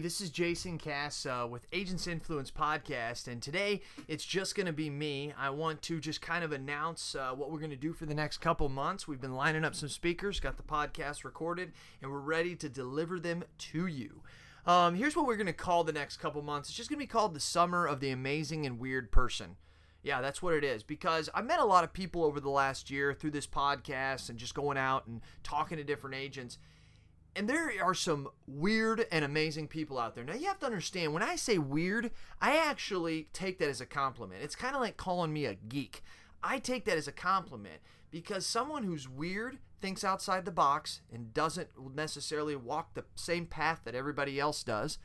this is Jason Cass uh, with Agents Influence Podcast, and today it's just going to be me. I want to just kind of announce uh, what we're going to do for the next couple months. We've been lining up some speakers, got the podcast recorded, and we're ready to deliver them to you. Um, here's what we're going to call the next couple months it's just going to be called the Summer of the Amazing and Weird Person. Yeah, that's what it is. Because I met a lot of people over the last year through this podcast and just going out and talking to different agents and there are some weird and amazing people out there. Now you have to understand when I say weird, I actually take that as a compliment. It's kind of like calling me a geek. I take that as a compliment because someone who's weird thinks outside the box and doesn't necessarily walk the same path that everybody else does.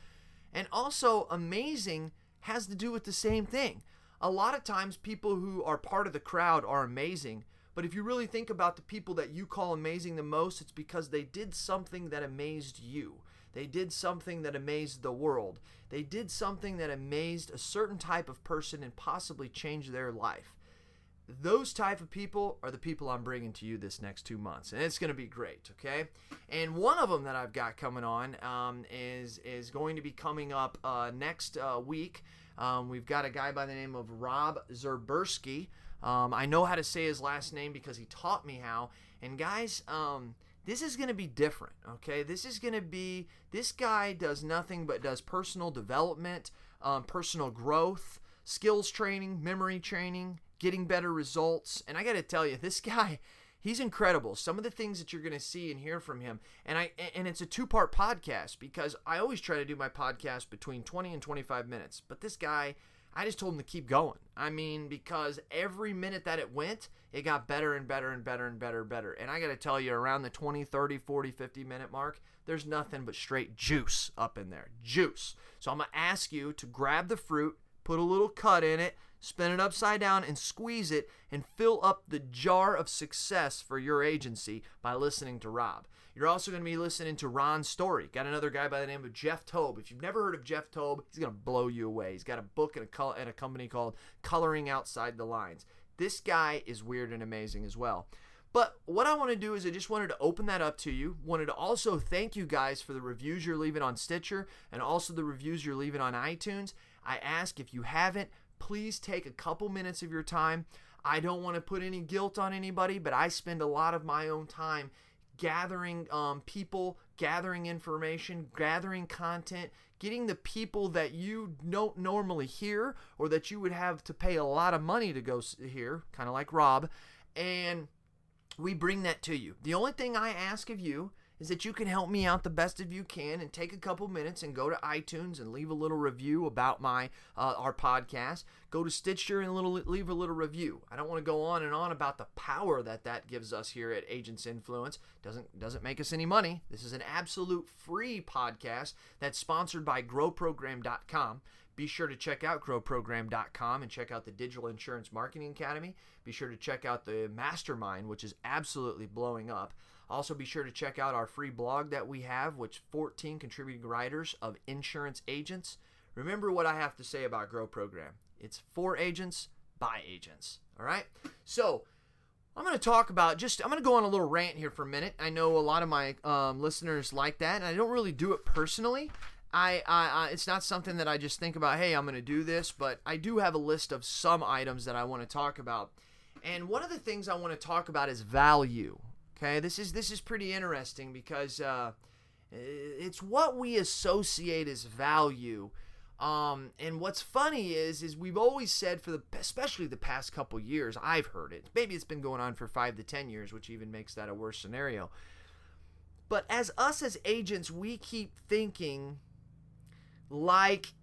And also amazing has to do with the same thing. A lot of times people who are part of the crowd are amazing, but if you really think about the people that you call amazing the most, it's because they did something that amazed you. They did something that amazed the world. They did something that amazed a certain type of person and possibly changed their life. Those type of people are the people I'm bringing to you this next two months, and it's going to be great. Okay, and one of them that I've got coming on um, is is going to be coming up uh, next uh, week. Um, we've got a guy by the name of Rob Zerbersky. Um, I know how to say his last name because he taught me how. And guys, um, this is going to be different, okay? This is going to be, this guy does nothing but does personal development, um, personal growth, skills training, memory training, getting better results. And I got to tell you, this guy, he's incredible. Some of the things that you're going to see and hear from him, and I and it's a two-part podcast because I always try to do my podcast between 20 and 25 minutes. But this guy I just told him to keep going. I mean, because every minute that it went, it got better and better and better and better and better. And I got to tell you, around the 20, 30, 40, 50 minute mark, there's nothing but straight juice up in there. Juice. So I'm going to ask you to grab the fruit, put a little cut in it, spin it upside down, and squeeze it, and fill up the jar of success for your agency by listening to Rob. You're also going to be listening to Ron's story. Got another guy by the name of Jeff Tobe. If you've never heard of Jeff Tobe, he's going to blow you away. He's got a book and a, and a company called Coloring Outside the Lines. This guy is weird and amazing as well. But what I want to do is I just wanted to open that up to you. Wanted to also thank you guys for the reviews you're leaving on Stitcher and also the reviews you're leaving on iTunes. I ask if you haven't, please take a couple minutes of your time. I don't want to put any guilt on anybody, but I spend a lot of my own time gathering um, people, gathering information, gathering content, getting the people that you don't normally hear or that you would have to pay a lot of money to go hear, kind of like Rob, and we bring that to you. The only thing I ask of you is that you can help me out the best of you can and take a couple minutes and go to iTunes and leave a little review about my uh, our podcast. Go to Stitcher and little, leave a little review. I don't want to go on and on about the power that that gives us here at Agents Influence. Doesn't doesn't make us any money. This is an absolute free podcast that's sponsored by GrowProgram.com. Be sure to check out growprogram.com and check out the Digital Insurance Marketing Academy. Be sure to check out the Mastermind, which is absolutely blowing up. Also, be sure to check out our free blog that we have, which 14 contributing writers of insurance agents. Remember what I have to say about Grow Program. It's for agents by agents. All right. So I'm going to talk about just I'm going to go on a little rant here for a minute. I know a lot of my um, listeners like that, and I don't really do it personally. I, I, I, it's not something that I just think about. Hey, I'm going to do this, but I do have a list of some items that I want to talk about. And one of the things I want to talk about is value. Okay, this is this is pretty interesting because uh, it's what we associate as value. Um, and what's funny is, is we've always said for the, especially the past couple years, I've heard it. Maybe it's been going on for five to ten years, which even makes that a worse scenario. But as us as agents, we keep thinking like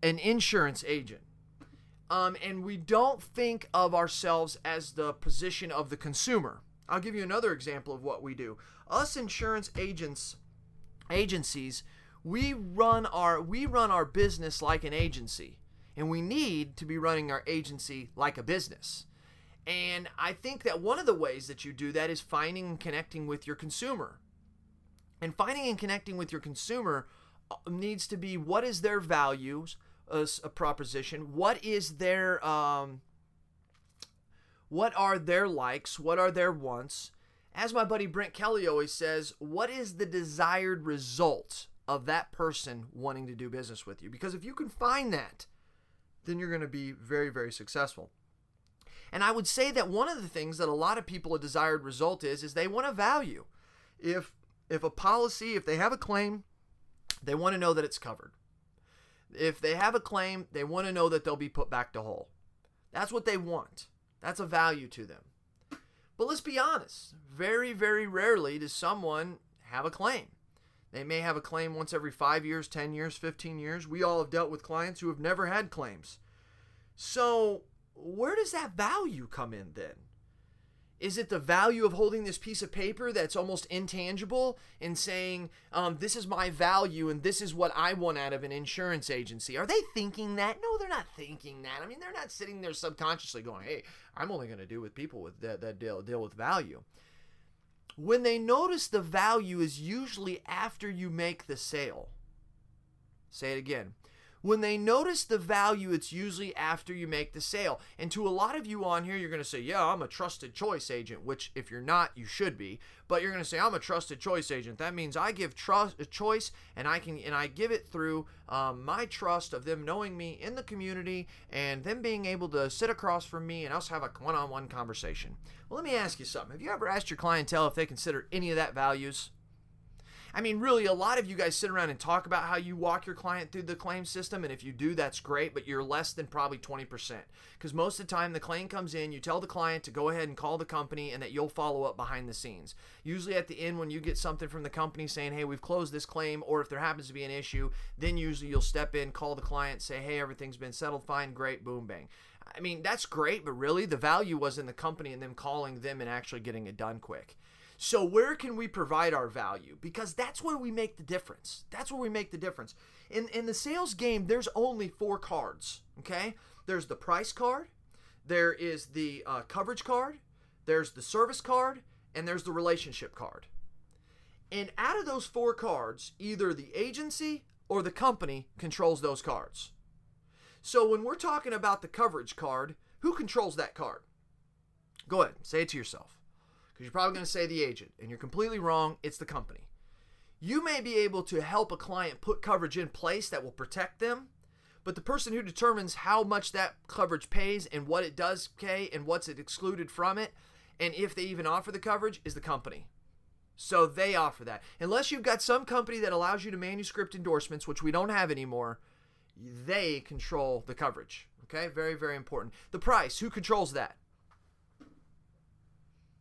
an insurance agent. Um, and we don't think of ourselves as the position of the consumer. I'll give you another example of what we do. Us insurance agents agencies, we run our we run our business like an agency. And we need to be running our agency like a business. And I think that one of the ways that you do that is finding and connecting with your consumer. And finding and connecting with your consumer uh, needs to be what is their values, a, a proposition, what is their um, what are their likes? What are their wants? As my buddy Brent Kelly always says, what is the desired result of that person wanting to do business with you. Because if you can find that, then you're going to be very, very successful. And I would say that one of the things that a lot of people a desired result is is they want a value. If if a policy, if they have a claim, they want to know that it's covered. If they have a claim, they want to know that they'll be put back to whole. That's what they want. That's a value to them. But let's be honest, very, very rarely does someone have a claim. They may have a claim once every five years, 10 years, 15 years. We all have dealt with clients who have never had claims. So, where does that value come in then? Is it the value of holding this piece of paper that's almost intangible and saying, um, this is my value and this is what I want out of an insurance agency? Are they thinking that? No, they're not thinking that. I mean, they're not sitting there subconsciously going, hey, I'm only going to deal with people with that, that deal, deal with value. When they notice the value is usually after you make the sale. Say it again. When they notice the value, it's usually after you make the sale. And to a lot of you on here, you're going to say, Yeah, I'm a trusted choice agent, which if you're not, you should be. But you're going to say, I'm a trusted choice agent. That means I give trust a choice and I can and I give it through um, my trust of them knowing me in the community and them being able to sit across from me and us have a one-on-one conversation. Well, let me ask you something. Have you ever asked your clientele if they consider any of that values? I mean, really, a lot of you guys sit around and talk about how you walk your client through the claim system, and if you do, that's great, but you're less than probably 20%. Because most of the time, the claim comes in, you tell the client to go ahead and call the company, and that you'll follow up behind the scenes. Usually at the end, when you get something from the company saying, hey, we've closed this claim, or if there happens to be an issue, then usually you'll step in, call the client, say, hey, everything's been settled fine, great, boom, bang. I mean, that's great, but really, the value was in the company and them calling them and actually getting it done quick. So where can we provide our value? Because that's where we make the difference. That's where we make the difference. In in the sales game, there's only four cards. Okay, there's the price card, there is the uh, coverage card, there's the service card, and there's the relationship card. And out of those four cards, either the agency or the company controls those cards. So when we're talking about the coverage card, who controls that card? Go ahead, say it to yourself because you're probably going to say the agent, and you're completely wrong. It's the company. You may be able to help a client put coverage in place that will protect them, but the person who determines how much that coverage pays and what it does pay and what's it excluded from it, and if they even offer the coverage, is the company. So they offer that. Unless you've got some company that allows you to manuscript endorsements, which we don't have anymore, they control the coverage. Okay, very, very important. The price, who controls that?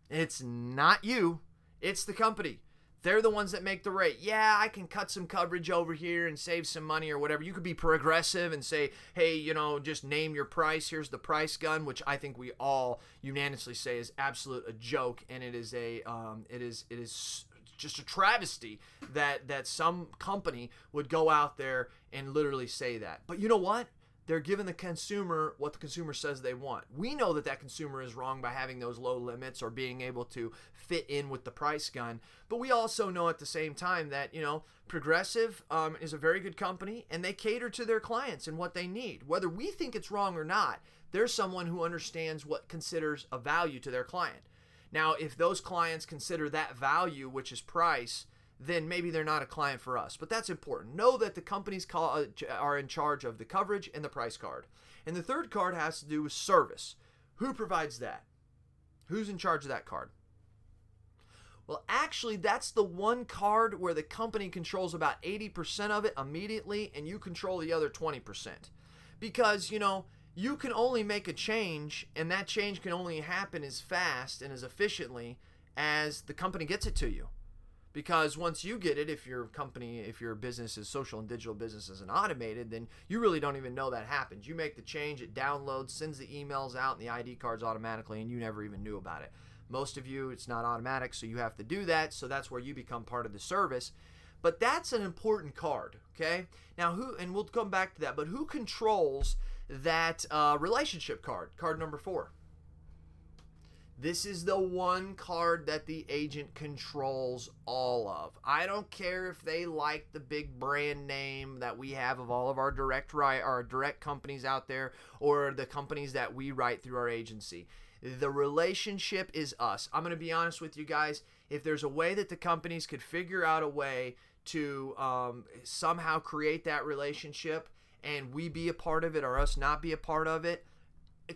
It's not you, it's the company. They're the ones that make the rate. Yeah, I can cut some coverage over here and save some money or whatever. You could be progressive and say, hey, you know, just name your price. Here's the price gun, which I think we all unanimously say is absolute a joke, and it is a, um, it is, it is just a travesty that that some company would go out there and literally say that. But you know what? They're giving the consumer what the consumer says they want. We know that that consumer is wrong by having those low limits or being able to fit in with the price gun. But we also know at the same time that, you know, Progressive um, is a very good company and they cater to their clients and what they need. Whether we think it's wrong or not, there's someone who understands what considers a value to their client. Now, if those clients consider that value, which is price, then maybe they're not a client for us. But that's important. Know that the companies call, uh, are in charge of the coverage and the price card. And the third card has to do with service. Who provides that? Who's in charge of that card? Well, actually, that's the one card where the company controls about 80% of it immediately and you control the other 20%. Because, you know, you can only make a change and that change can only happen as fast and as efficiently as the company gets it to you because once you get it if your company if your business is social and digital businesses and automated then you really don't even know that happens. You make the change it downloads sends the emails out and the id cards automatically and you never even knew about it. Most of you it's not automatic so you have to do that so that's where you become part of the service. But that's an important card okay? Now who and we'll come back to that but who controls that uh, relationship card card number four this is the one card that the agent controls all of. I don't care if they like the big brand name that we have of all of our direct right our direct companies out there or the companies that we write through our agency. The relationship is us. I'm going to be honest with you guys, if there's a way that the companies could figure out a way to um, somehow create that relationship and we be a part of it or us not be a part of it,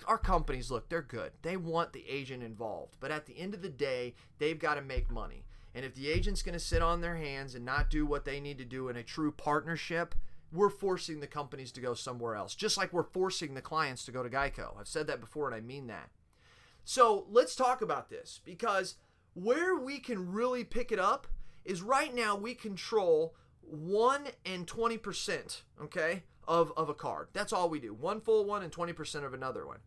our companies look, they're good. They want the agent involved. But at the end of the day, they've got to make money. And if the agent's going to sit on their hands and not do what they need to do in a true partnership, we're forcing the companies to go somewhere else, just like we're forcing the clients to go to Geico. I've said that before and I mean that. So let's talk about this because where we can really pick it up is right now we control 1 and 20%, okay, of, of a card. That's all we do. One full one and 20% of another one.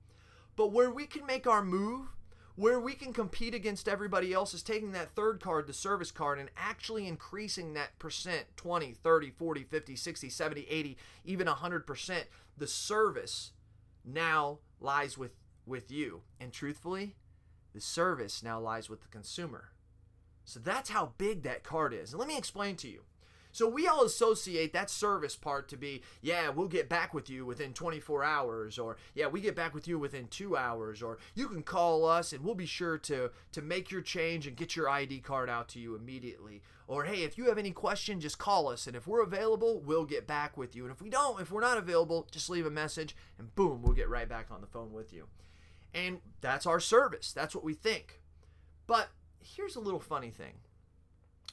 But where we can make our move, where we can compete against everybody else is taking that third card, the service card, and actually increasing that percent 20, 30, 40, 50, 60, 70, 80, even 100%. The service now lies with, with you. And truthfully, the service now lies with the consumer. So that's how big that card is. And let me explain to you. So we all associate that service part to be, yeah, we'll get back with you within 24 hours, or yeah, we get back with you within two hours, or you can call us and we'll be sure to to make your change and get your ID card out to you immediately. Or hey, if you have any question, just call us, and if we're available, we'll get back with you. And if we don't, if we're not available, just leave a message, and boom, we'll get right back on the phone with you. And that's our service. That's what we think. But here's a little funny thing.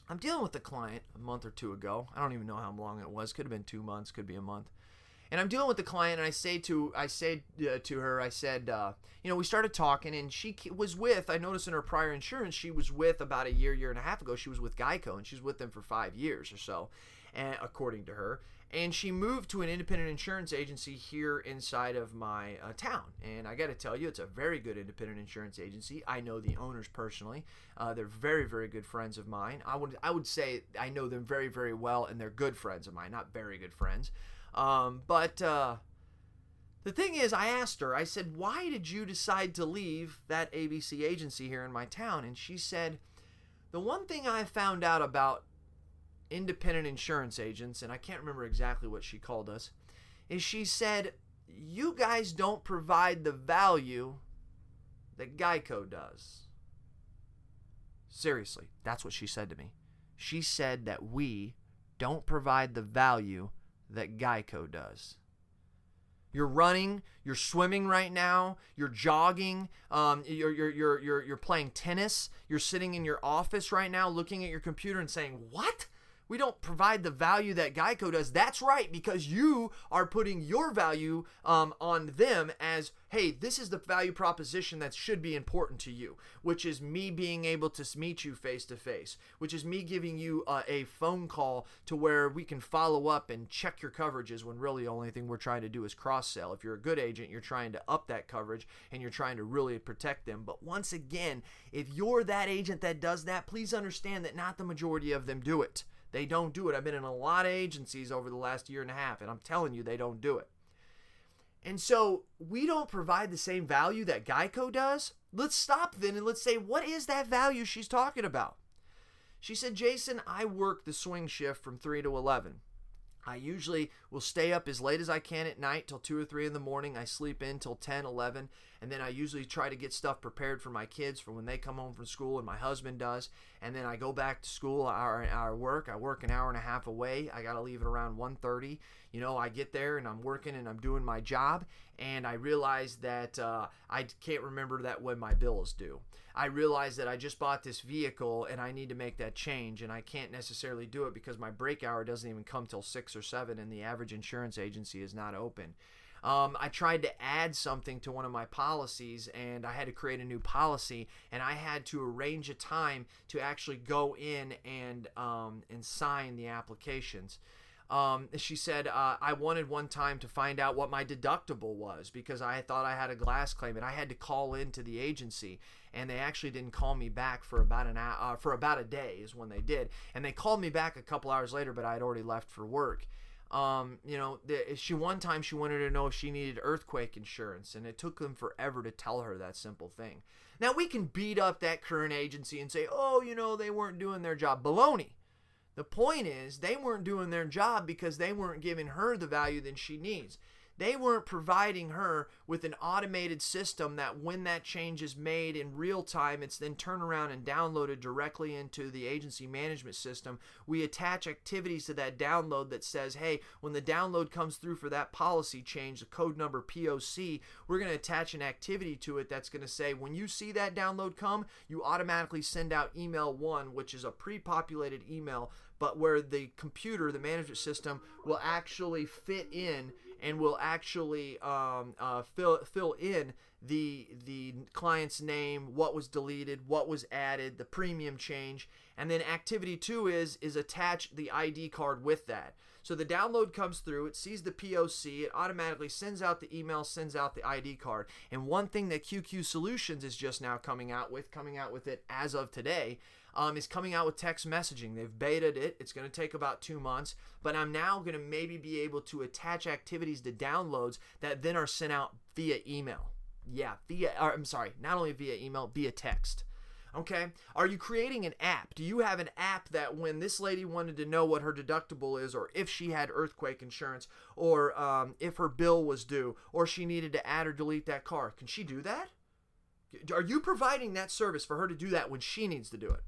I'm dealing with a client a month or two ago. I don't even know how long it was. Could have been two months. Could be a month. And I'm dealing with the client, and I say to I say uh, to her, I said, uh, you know, we started talking, and she was with. I noticed in her prior insurance, she was with about a year, year and a half ago. She was with Geico, and she's with them for five years or so, and according to her and she moved to an independent insurance agency here inside of my uh, town. And I got to tell you, it's a very good independent insurance agency. I know the owners personally; uh, they're very, very good friends of mine. I would, I would say I know them very, very well, and they're good friends of mine, not very good friends. Um, but uh, the thing is, I asked her. I said, "Why did you decide to leave that ABC agency here in my town?" And she said, "The one thing I found out about independent insurance agents, and I can't remember exactly what she called us, is she said, You guys don't provide the value that Geico does. Seriously, that's what she said to me. She said that we don't provide the value that Geico does. You're running, you're swimming right now, you're jogging, um, you're, you're, you're, you're, you're playing tennis, you're sitting in your office right now looking at your computer and saying, What? We don't provide the value that Geico does. That's right, because you are putting your value um, on them as, hey, this is the value proposition that should be important to you, which is me being able to meet you face to face, which is me giving you uh, a phone call to where we can follow up and check your coverages when really the only thing we're trying to do is cross sell. If you're a good agent, you're trying to up that coverage and you're trying to really protect them. But once again, if you're that agent that does that, please understand that not the majority of them do it. They don't do it. I've been in a lot of agencies over the last year and a half, and I'm telling you, they don't do it. And so we don't provide the same value that Geico does. Let's stop then and let's say, what is that value she's talking about? She said, Jason, I work the swing shift from 3 to 11. I usually will stay up as late as I can at night till 2 or 3 in the morning. I sleep in till 10, 11, and then I usually try to get stuff prepared for my kids for when they come home from school and my husband does. And then I go back to school, our, our work. I work an hour and a half away. I got to leave at around 1.30. You know, I get there and I'm working and I'm doing my job, and I realize that uh, I can't remember that when my bill is due. I realize that I just bought this vehicle and I need to make that change, and I can't necessarily do it because my break hour doesn't even come till six or seven, and the average insurance agency is not open. Um, I tried to add something to one of my policies and I had to create a new policy and I had to arrange a time to actually go in and um, and sign the applications. Um, she said, uh, I wanted one time to find out what my deductible was because I thought I had a glass claim and I had to call into the agency and they actually didn't call me back for about an hour, uh, for about a day is when they did. And they called me back a couple hours later, but I had already left for work. Um, you know, the, she one time she wanted to know if she needed earthquake insurance, and it took them forever to tell her that simple thing. Now we can beat up that current agency and say, oh, you know, they weren't doing their job. Baloney. The point is, they weren't doing their job because they weren't giving her the value that she needs. They weren't providing her with an automated system that when that change is made in real time, it's then turned around and downloaded directly into the agency management system. We attach activities to that download that says, hey, when the download comes through for that policy change, the code number POC, we're going to attach an activity to it that's going to say, when you see that download come, you automatically send out email one, which is a pre populated email but where the computer, the management system, will actually fit in and will actually um, uh, fill fill in the the client's name, what was deleted, what was added, the premium change, and then activity two is is attach the ID card with that. So the download comes through, it sees the POC, it automatically sends out the email, sends out the ID card. And one thing that QQ Solutions is just now coming out with, coming out with it as of today, um, is coming out with text messaging. They've betaed it. It's going to take about two months, but I'm now going to maybe be able to attach activities to downloads that then are sent out via email. Yeah, via. Or, I'm sorry, not only via email, via text. Okay. Are you creating an app? Do you have an app that when this lady wanted to know what her deductible is, or if she had earthquake insurance, or um, if her bill was due, or she needed to add or delete that car, can she do that? Are you providing that service for her to do that when she needs to do it?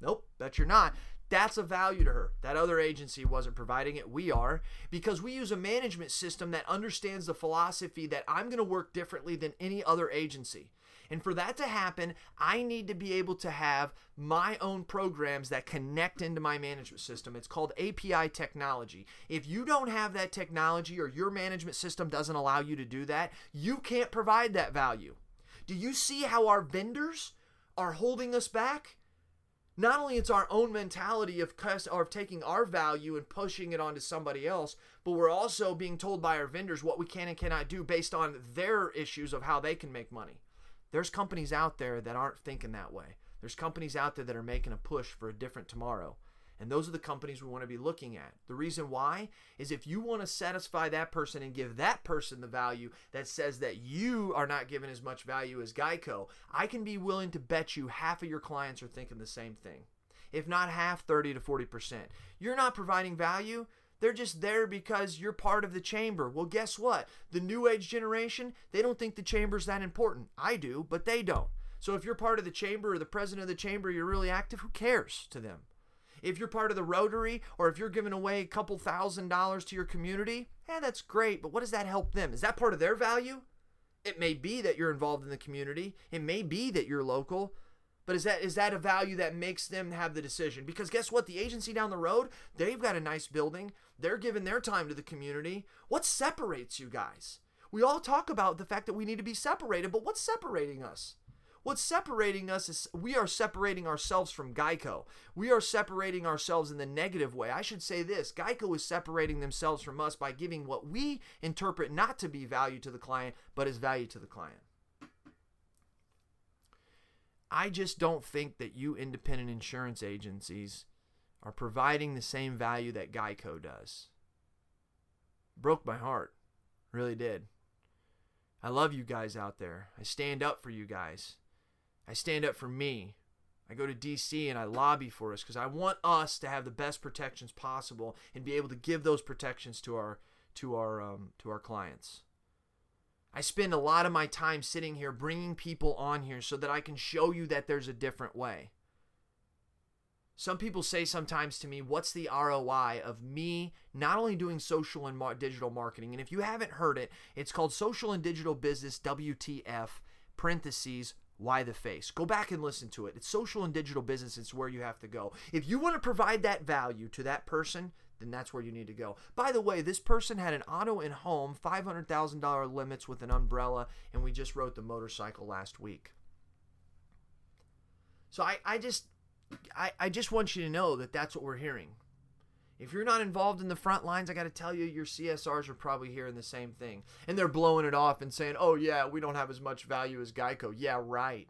Nope, bet you're not. That's a value to her. That other agency wasn't providing it. We are because we use a management system that understands the philosophy that I'm going to work differently than any other agency. And for that to happen, I need to be able to have my own programs that connect into my management system. It's called API technology. If you don't have that technology or your management system doesn't allow you to do that, you can't provide that value. Do you see how our vendors are holding us back? Not only it's our own mentality of of taking our value and pushing it onto somebody else, but we're also being told by our vendors what we can and cannot do based on their issues of how they can make money. There's companies out there that aren't thinking that way. There's companies out there that are making a push for a different tomorrow. And those are the companies we want to be looking at. The reason why is if you want to satisfy that person and give that person the value that says that you are not given as much value as Geico, I can be willing to bet you half of your clients are thinking the same thing. If not half, 30 to 40%. You're not providing value. They're just there because you're part of the chamber. Well, guess what? The new age generation, they don't think the chamber's that important. I do, but they don't. So if you're part of the chamber or the president of the chamber, you're really active, who cares to them? If you're part of the Rotary or if you're giving away a couple thousand dollars to your community, yeah, that's great, but what does that help them? Is that part of their value? It may be that you're involved in the community. It may be that you're local, but is that is that a value that makes them have the decision? Because guess what? The agency down the road, they've got a nice building. They're giving their time to the community. What separates you guys? We all talk about the fact that we need to be separated, but what's separating us? What's separating us is we are separating ourselves from Geico. We are separating ourselves in the negative way. I should say this Geico is separating themselves from us by giving what we interpret not to be value to the client, but as value to the client. I just don't think that you independent insurance agencies are providing the same value that Geico does. Broke my heart. Really did. I love you guys out there. I stand up for you guys. I stand up for me. I go to DC and I lobby for us because I want us to have the best protections possible and be able to give those protections to our to our um, to our clients. I spend a lot of my time sitting here bringing people on here so that I can show you that there's a different way. Some people say sometimes to me, What's the ROI of me not only doing social and digital marketing? And if you haven't heard it, it's called Social and Digital Business WTF, parentheses, why the face? Go back and listen to it. It's social and digital business. It's where you have to go. If you want to provide that value to that person, then that's where you need to go. By the way, this person had an auto and home, $500,000 limits with an umbrella, and we just wrote the motorcycle last week. So I, I just I, I just want you to know that that's what we're hearing. If you're not involved in the front lines, I got to tell you, your CSRs are probably hearing the same thing. And they're blowing it off and saying, oh, yeah, we don't have as much value as Geico. Yeah, right.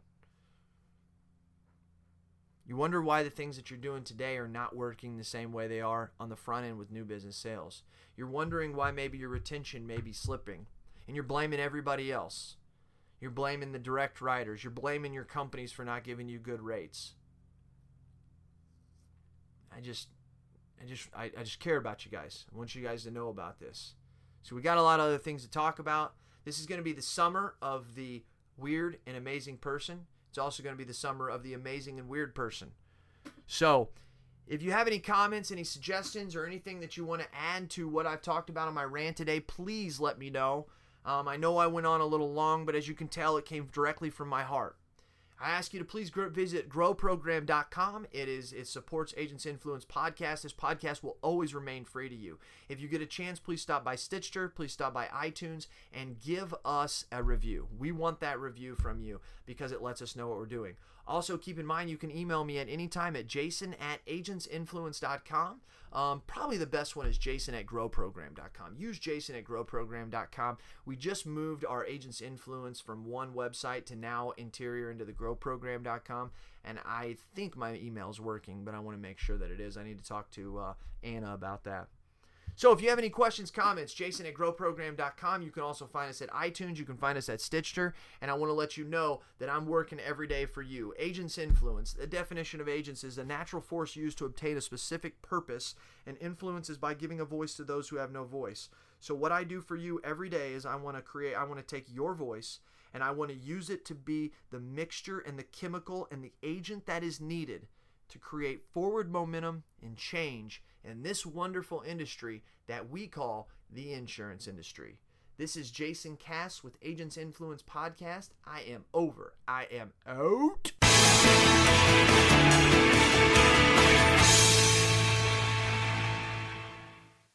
You wonder why the things that you're doing today are not working the same way they are on the front end with new business sales. You're wondering why maybe your retention may be slipping. And you're blaming everybody else. You're blaming the direct writers. You're blaming your companies for not giving you good rates. I just I just I, I just care about you guys. I want you guys to know about this. So we got a lot of other things to talk about. This is going to be the summer of the weird and amazing person. It's also going to be the summer of the amazing and weird person. So, if you have any comments, any suggestions, or anything that you want to add to what I've talked about on my rant today, please let me know. Um, I know I went on a little long, but as you can tell, it came directly from my heart. I ask you to please visit growprogram.com. It is it supports Agents Influence podcast. This podcast will always remain free to you. If you get a chance, please stop by Stitcher, please stop by iTunes and give us a review. We want that review from you because it lets us know what we're doing. Also, keep in mind you can email me at any time at jason at agentsinfluence.com. Um, probably the best one is jason at growprogram.com. Use jason at growprogram.com. We just moved our agent's influence from one website to now interior into the growprogram.com. And I think my email is working, but I want to make sure that it is. I need to talk to uh, Anna about that. So if you have any questions, comments, jason at growprogram.com. You can also find us at iTunes. You can find us at Stitcher. And I want to let you know that I'm working every day for you. Agents influence. The definition of agents is a natural force used to obtain a specific purpose, and influence is by giving a voice to those who have no voice. So what I do for you every day is I want to create, I want to take your voice and I want to use it to be the mixture and the chemical and the agent that is needed to create forward momentum and change in this wonderful industry that we call the insurance industry. This is Jason Cass with Agents Influence Podcast. I am over. I am out.